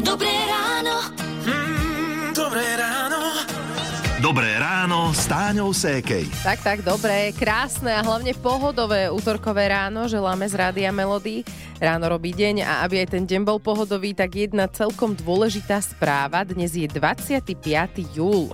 Dobré ráno. Mm, dobré ráno. Dobré ráno s Táňou Sékej. Tak, tak, dobré, krásne a hlavne pohodové útorkové ráno želáme z Rádia Melody. Ráno robí deň a aby aj ten deň bol pohodový, tak jedna celkom dôležitá správa. Dnes je 25. júl.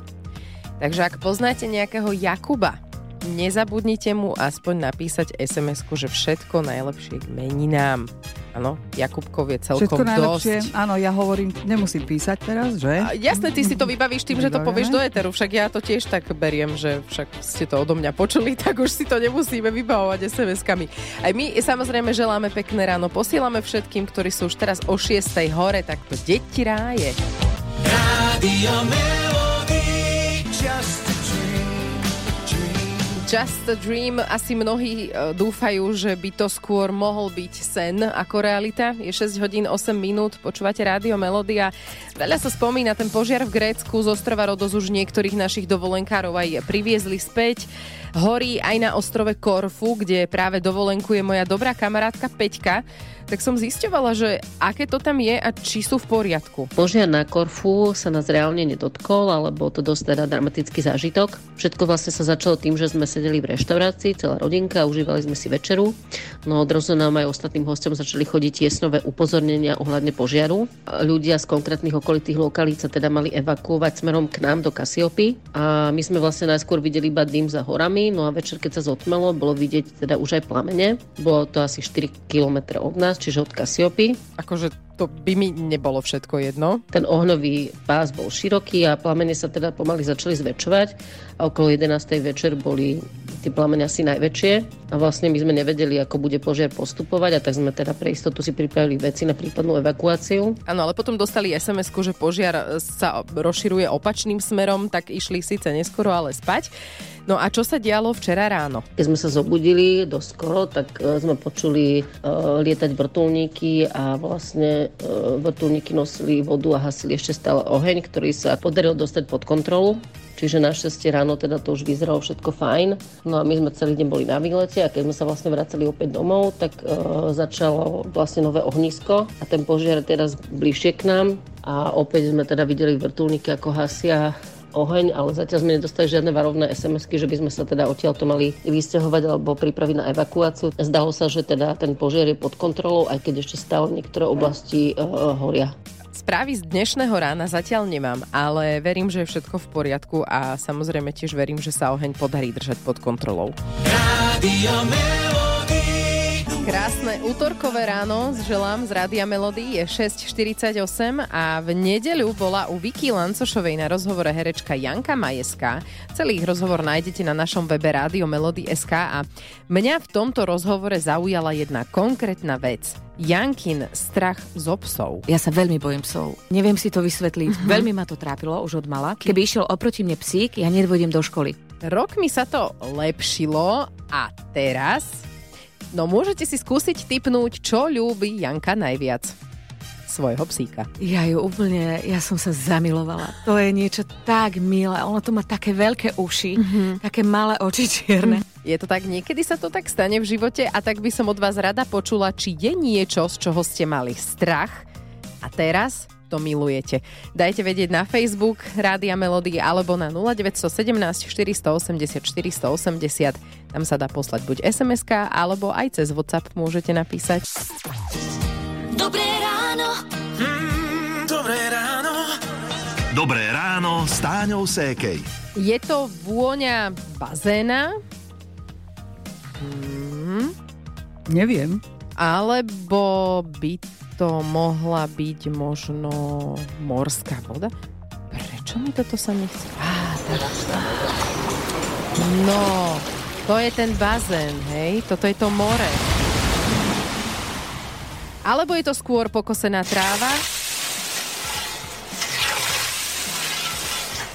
Takže ak poznáte nejakého Jakuba, nezabudnite mu aspoň napísať sms že všetko najlepšie k meninám. Áno, Jakubkov je celkom Všetko najlepšie, dosť. áno, ja hovorím, nemusím písať teraz, že? A Jasné, ty si to vybavíš tým, že to povieš do éteru, však ja to tiež tak beriem, že však ste to odo mňa počuli, tak už si to nemusíme vybavovať SMS-kami. Aj my samozrejme želáme pekné ráno, posielame všetkým, ktorí sú už teraz o 6. hore, tak to deti ráje. Rádio Melody. Just. Just a Dream, asi mnohí e, dúfajú, že by to skôr mohol byť sen ako realita. Je 6 hodín 8 minút, počúvate rádio Melodia. Veľa sa spomína ten požiar v Grécku, z ostrova Rodos už niektorých našich dovolenkárov aj priviezli späť. Horí aj na ostrove Korfu, kde práve dovolenkuje moja dobrá kamarátka Peťka. Tak som zisťovala, že aké to tam je a či sú v poriadku. Požiar na Korfu sa nás reálne nedotkol, ale to dosť teda dramatický zážitok. Všetko vlastne sa začalo tým, že sme sedeli v reštaurácii, celá rodinka, užívali sme si večeru. No odrazu nám aj ostatným hostom začali chodiť tiesnové upozornenia ohľadne požiaru. Ľudia z konkrétnych okolitých lokalít sa teda mali evakuovať smerom k nám do Kasiopy. A my sme vlastne najskôr videli iba dým za horami, no a večer, keď sa zotmelo, bolo vidieť teda už aj plamene. Bolo to asi 4 km od nás, čiže od Kasiopy. Akože to by mi nebolo všetko jedno. Ten ohnový pás bol široký a plamene sa teda pomaly začali zväčšovať a okolo 11. večer boli tie plamene asi najväčšie a vlastne my sme nevedeli, ako bude požiar postupovať a tak sme teda pre istotu si pripravili veci na prípadnú evakuáciu. Áno, ale potom dostali sms že požiar sa rozširuje opačným smerom, tak išli síce neskoro, ale spať. No a čo sa dialo včera ráno? Keď sme sa zobudili dosť skoro, tak e, sme počuli e, lietať vrtulníky a vlastne e, vrtulníky nosili vodu a hasili ešte stále oheň, ktorý sa podaril dostať pod kontrolu. Čiže našťastie ráno teda to už vyzeralo všetko fajn. No a my sme celý deň boli na výlete a keď sme sa vlastne vracali opäť domov, tak e, začalo vlastne nové ohnisko a ten požiar teraz bližšie k nám a opäť sme teda videli vrtulníky ako hasia oheň, ale zatiaľ sme nedostali žiadne varovné SMS-ky, že by sme sa teda odtiaľ to mali vysťahovať alebo pripraviť na evakuáciu. Zdalo sa, že teda ten požiar je pod kontrolou, aj keď ešte stále niektoré oblasti e, horia. Správy z dnešného rána zatiaľ nemám, ale verím, že je všetko v poriadku a samozrejme tiež verím, že sa oheň podarí držať pod kontrolou. Melody. Krásne útorkové ráno želám z Rádia Melody je 6.48 a v nedeľu bola u Vicky Lancošovej na rozhovore herečka Janka Majeská. Celý ich rozhovor nájdete na našom webe Rádio Melody.sk a mňa v tomto rozhovore zaujala jedna konkrétna vec. Jankin strach zo psov. Ja sa veľmi bojím psov. Neviem si to vysvetliť. Uh-huh. Veľmi ma to trápilo už od mala. Keby išiel oproti mne psík, ja nedôjdem do školy. Rok mi sa to lepšilo a teraz... No môžete si skúsiť typnúť, čo ľúbi Janka najviac. Svojho psíka. Ja ju úplne, ja som sa zamilovala. To je niečo tak milé. Ono to má také veľké uši, uh-huh. také malé oči čierne. Je to tak, niekedy sa to tak stane v živote a tak by som od vás rada počula, či je niečo, z čoho ste mali strach a teraz to milujete. Dajte vedieť na Facebook Rádia Melody alebo na 0917 480 480. Tam sa dá poslať buď sms alebo aj cez WhatsApp môžete napísať. Dobré ráno. Mm, dobré ráno. Dobré ráno s Táňou Sékej. Je to vôňa bazéna Neviem. alebo by to mohla byť možno morská voda? Prečo mi toto sa nechce? Á. No, to je ten bazén, hej? Toto je to more. Alebo je to skôr pokosená tráva?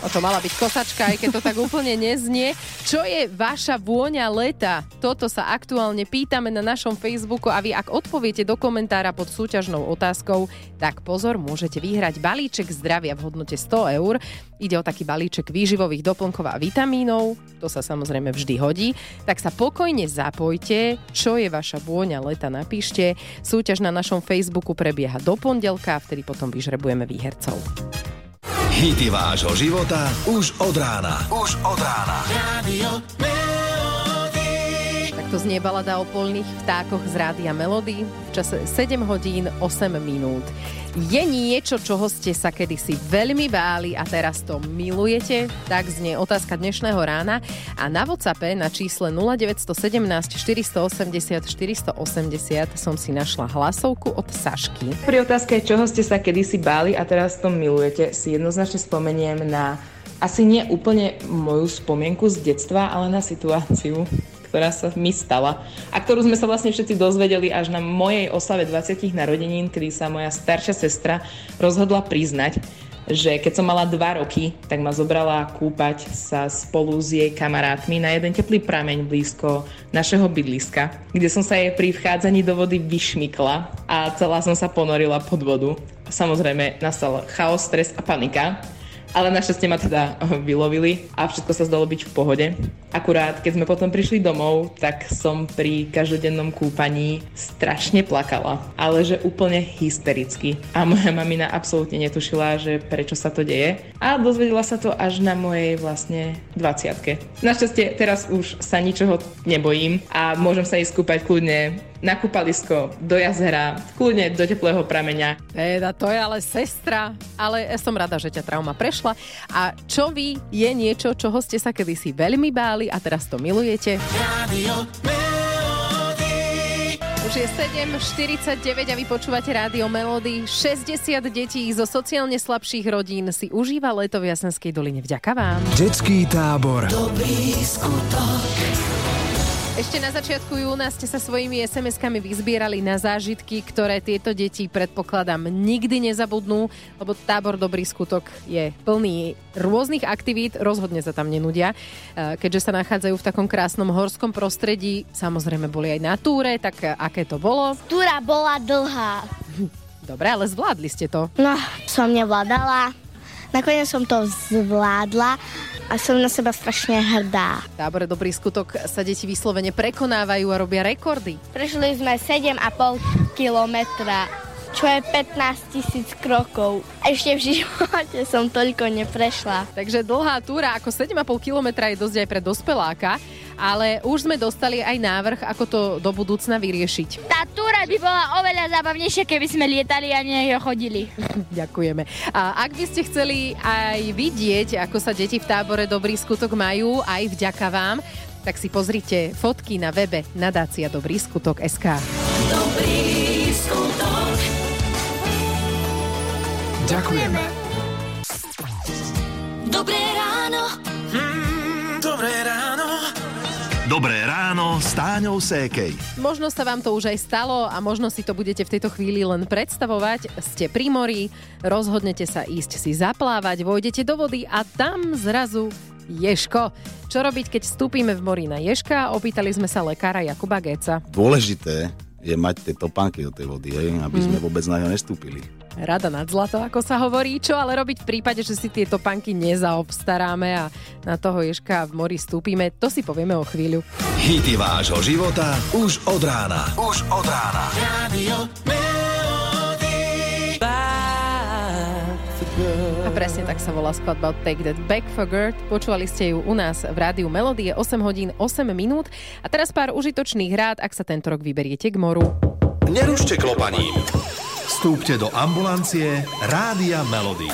O to mala byť kosačka, aj keď to tak úplne neznie. Čo je vaša vôňa leta? Toto sa aktuálne pýtame na našom Facebooku a vy ak odpoviete do komentára pod súťažnou otázkou, tak pozor, môžete vyhrať balíček zdravia v hodnote 100 eur. Ide o taký balíček výživových doplnkov a vitamínov, to sa samozrejme vždy hodí. Tak sa pokojne zapojte, čo je vaša vôňa leta, napíšte. Súťaž na našom Facebooku prebieha do pondelka, vtedy potom vyžrebujeme výhercov. Hity vášho života už od rána. Už od rána. Radio Melody. Takto znie balada o polných vtákoch z Rádia Melody čase 7 hodín 8 minút. Je niečo, čoho ste sa kedysi veľmi báli a teraz to milujete? Tak znie otázka dnešného rána. A na WhatsAppe na čísle 0917 480 480 som si našla hlasovku od Sašky. Pri otázke, čoho ste sa kedysi báli a teraz to milujete, si jednoznačne spomeniem na asi nie úplne moju spomienku z detstva, ale na situáciu, ktorá sa mi stala a ktorú sme sa vlastne všetci dozvedeli až na mojej oslave 20 narodenín, kedy sa moja staršia sestra rozhodla priznať, že keď som mala 2 roky, tak ma zobrala kúpať sa spolu s jej kamarátmi na jeden teplý prameň blízko našeho bydliska, kde som sa jej pri vchádzaní do vody vyšmykla a celá som sa ponorila pod vodu. Samozrejme nastal chaos, stres a panika, ale našťastie ma teda vylovili a všetko sa zdalo byť v pohode. Akurát, keď sme potom prišli domov, tak som pri každodennom kúpaní strašne plakala, ale že úplne hystericky. A moja mamina absolútne netušila, že prečo sa to deje. A dozvedela sa to až na mojej vlastne 20 Našťastie teraz už sa ničoho nebojím a môžem sa ísť kúpať kľudne na kúpalisko, do jazera, kľudne do teplého prameňa. Teda to je ale sestra, ale som rada, že ťa trauma prešla. A čo vy je niečo, čoho ste sa kedysi veľmi báli a teraz to milujete? Radio. Už je 7.49 a vy počúvate Rádio Melody. 60 detí zo sociálne slabších rodín si užíva leto v Jasenskej doline. Vďaka vám. Detský tábor. Ešte na začiatku júna ste sa svojimi SMS-kami vyzbierali na zážitky, ktoré tieto deti predpokladám nikdy nezabudnú, lebo tábor Dobrý skutok je plný rôznych aktivít, rozhodne sa tam nenudia. E, Keďže sa nachádzajú v takom krásnom horskom prostredí, samozrejme boli aj na túre, tak aké to bolo? Túra bola dlhá. Dobre, ale zvládli ste to. No, som nevládala. Nakoniec som to zvládla a som na seba strašne hrdá. Tábore Dobrý skutok sa deti vyslovene prekonávajú a robia rekordy. Prešli sme 7,5 kilometra, čo je 15 tisíc krokov. Ešte v živote som toľko neprešla. Takže dlhá túra ako 7,5 kilometra je dosť aj pre dospeláka, ale už sme dostali aj návrh, ako to do budúcna vyriešiť. Tá túra by bola oveľa zábavnejšia, keby sme lietali a nie chodili. Ďakujeme. A ak by ste chceli aj vidieť, ako sa deti v tábore Dobrý skutok majú, aj vďaka vám, tak si pozrite fotky na webe nadácia Dobrý skutok SK. Dobrý skutok. Ďakujeme. Dobré ráno. Dobré ráno s Táňou Sékej. Možno sa vám to už aj stalo a možno si to budete v tejto chvíli len predstavovať. Ste pri mori, rozhodnete sa ísť si zaplávať, vojdete do vody a tam zrazu Ješko. Čo robiť, keď vstúpime v mori na Ješka? Opýtali sme sa lekára Jakuba Geca. Dôležité je mať tie topánky do tej vody, hej, aby sme vôbec na ňo nestúpili. Rada nad zlato, ako sa hovorí. Čo ale robiť v prípade, že si tieto panky nezaobstaráme a na toho Ješka v mori stúpime? To si povieme o chvíľu. Hity vášho života už od rána. Už od rána. Radio. A presne tak sa volá skladba Take That Back for Girl. Počúvali ste ju u nás v rádiu Melodie 8 hodín 8 minút. A teraz pár užitočných rád, ak sa tento rok vyberiete k moru. Nerušte klopaním. Vstúpte do ambulancie Rádia Melody.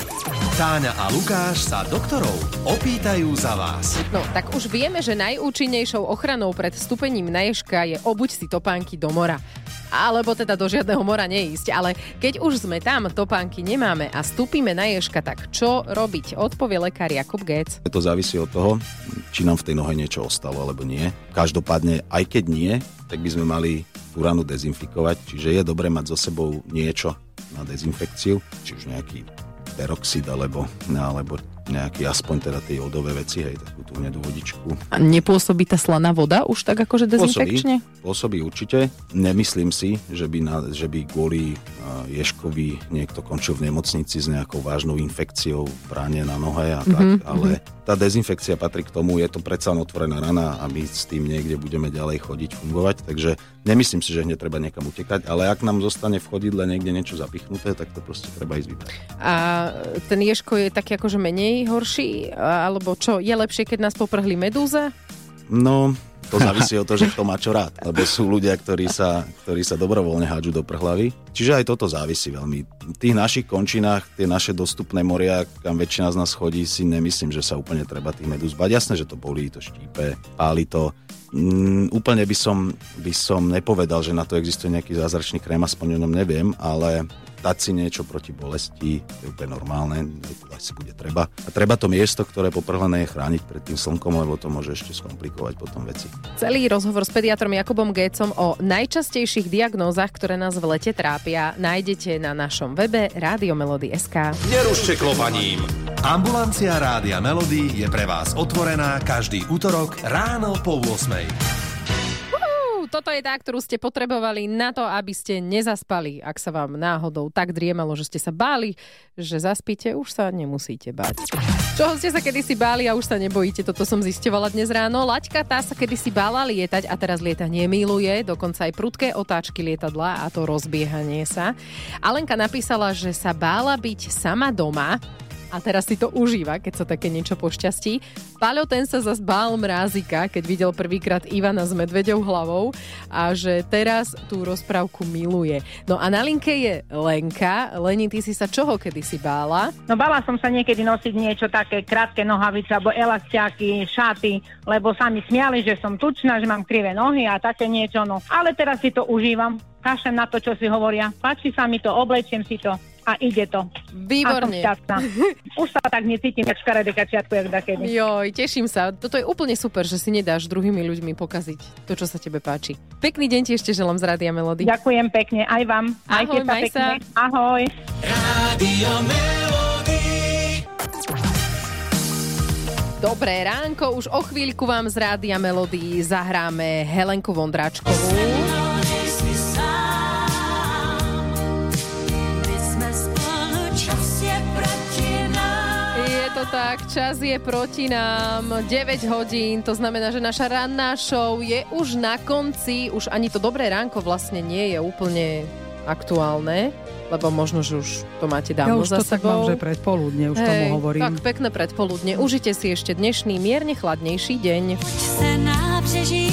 Táňa a Lukáš sa doktorov opýtajú za vás. No, tak už vieme, že najúčinnejšou ochranou pred vstúpením na ježka je obuť si topánky do mora. Alebo teda do žiadneho mora neísť. Ale keď už sme tam, topánky nemáme a stúpime na ježka, tak čo robiť? Odpovie lekár Jakub Gec. To závisí od toho, či nám v tej nohe niečo ostalo alebo nie. Každopádne, aj keď nie, tak by sme mali tú ranu dezinfikovať, čiže je dobré mať so sebou niečo na dezinfekciu, či už nejaký peroxid alebo, alebo nejaký aspoň teda tie jodové veci, hej, takú tú hnedú vodičku. A nepôsobí tá slaná voda už tak akože dezinfekčne? Pôsobí, pôsobí určite. Nemyslím si, že by, na, že by kvôli uh, Ješkovi niekto končil v nemocnici s nejakou vážnou infekciou v ráne na nohe a tak, Mhm, ale tá dezinfekcia patrí k tomu, je to predsa otvorená rana a my s tým niekde budeme ďalej chodiť, fungovať, takže nemyslím si, že hneď treba niekam utekať, ale ak nám zostane v chodidle niekde niečo zapichnuté, tak to proste treba ísť vybrať. A ten ješko je taký akože menej horší? Alebo čo, je lepšie, keď nás poprhli medúza? No, to závisí od toho, že kto má čo rád. Lebo sú ľudia, ktorí sa, ktorí sa dobrovoľne hádžu do prhlavy. Čiže aj toto závisí veľmi. V tých našich končinách, tie naše dostupné moria, kam väčšina z nás chodí, si nemyslím, že sa úplne treba tých medúz bať. Jasné, že to bolí, to štípe, páli to. Mm, úplne by som, by som nepovedal, že na to existuje nejaký zázračný krém, aspoň o ňom neviem, ale dať si niečo proti bolesti je úplne normálne, asi bude treba. A treba to miesto, ktoré poprhlené je chrániť pred tým slnkom, lebo to môže ešte skomplikovať potom veci. Celý rozhovor s pediatrom Jakubom Gécom o najčastejších diagnózach, ktoré nás v lete trápia, nájdete na našom webe Radiomelody.sk. Nerušte klopaním. Ambulancia Rádia Melody je pre vás otvorená každý útorok ráno po 8. Toto je tá, ktorú ste potrebovali na to, aby ste nezaspali. Ak sa vám náhodou tak driemalo, že ste sa báli, že zaspíte, už sa nemusíte báť. Čoho ste sa kedysi báli a už sa nebojíte, toto som zistovala dnes ráno. Laťka tá sa kedysi bála lietať a teraz lieta nemiluje, dokonca aj prudké otáčky lietadla a to rozbiehanie sa. Alenka napísala, že sa bála byť sama doma, a teraz si to užíva, keď sa také niečo pošťastí. Paľo ten sa zas bál mrázika, keď videl prvýkrát Ivana s medveďou hlavou a že teraz tú rozprávku miluje. No a na linke je Lenka. Leni, ty si sa čoho kedysi bála? No bala som sa niekedy nosiť niečo také krátke nohavice alebo elastiaky, šaty, lebo sa mi smiali, že som tučná, že mám krivé nohy a také niečo. No. Ale teraz si to užívam. Kašlem na to, čo si hovoria. Páči sa mi to, oblečiem si to a ide to. Výborne. A som. Už sa tak necítim, jak škaredé kačiatku, jak dakedy. Joj, teším sa. Toto je úplne super, že si nedáš druhými ľuďmi pokaziť to, čo sa tebe páči. Pekný deň ti ešte želám z Rádia Melody. Ďakujem pekne, aj vám. Ahoj, sa maj pekne. sa. Ahoj. Rádio Melody. Dobré ránko, už o chvíľku vám z Rádia Melody zahráme Helenku Vondráčkovú. To tak, čas je proti nám, 9 hodín, to znamená, že naša ranná show je už na konci, už ani to dobré ránko vlastne nie je úplne aktuálne, lebo možno, že už to máte Ja dávno už to za tak mám, sebou. že predpoludne už tomu hovorím. Tak pekné predpoludne. Užite si ešte dnešný mierne chladnejší deň. Se nábřeží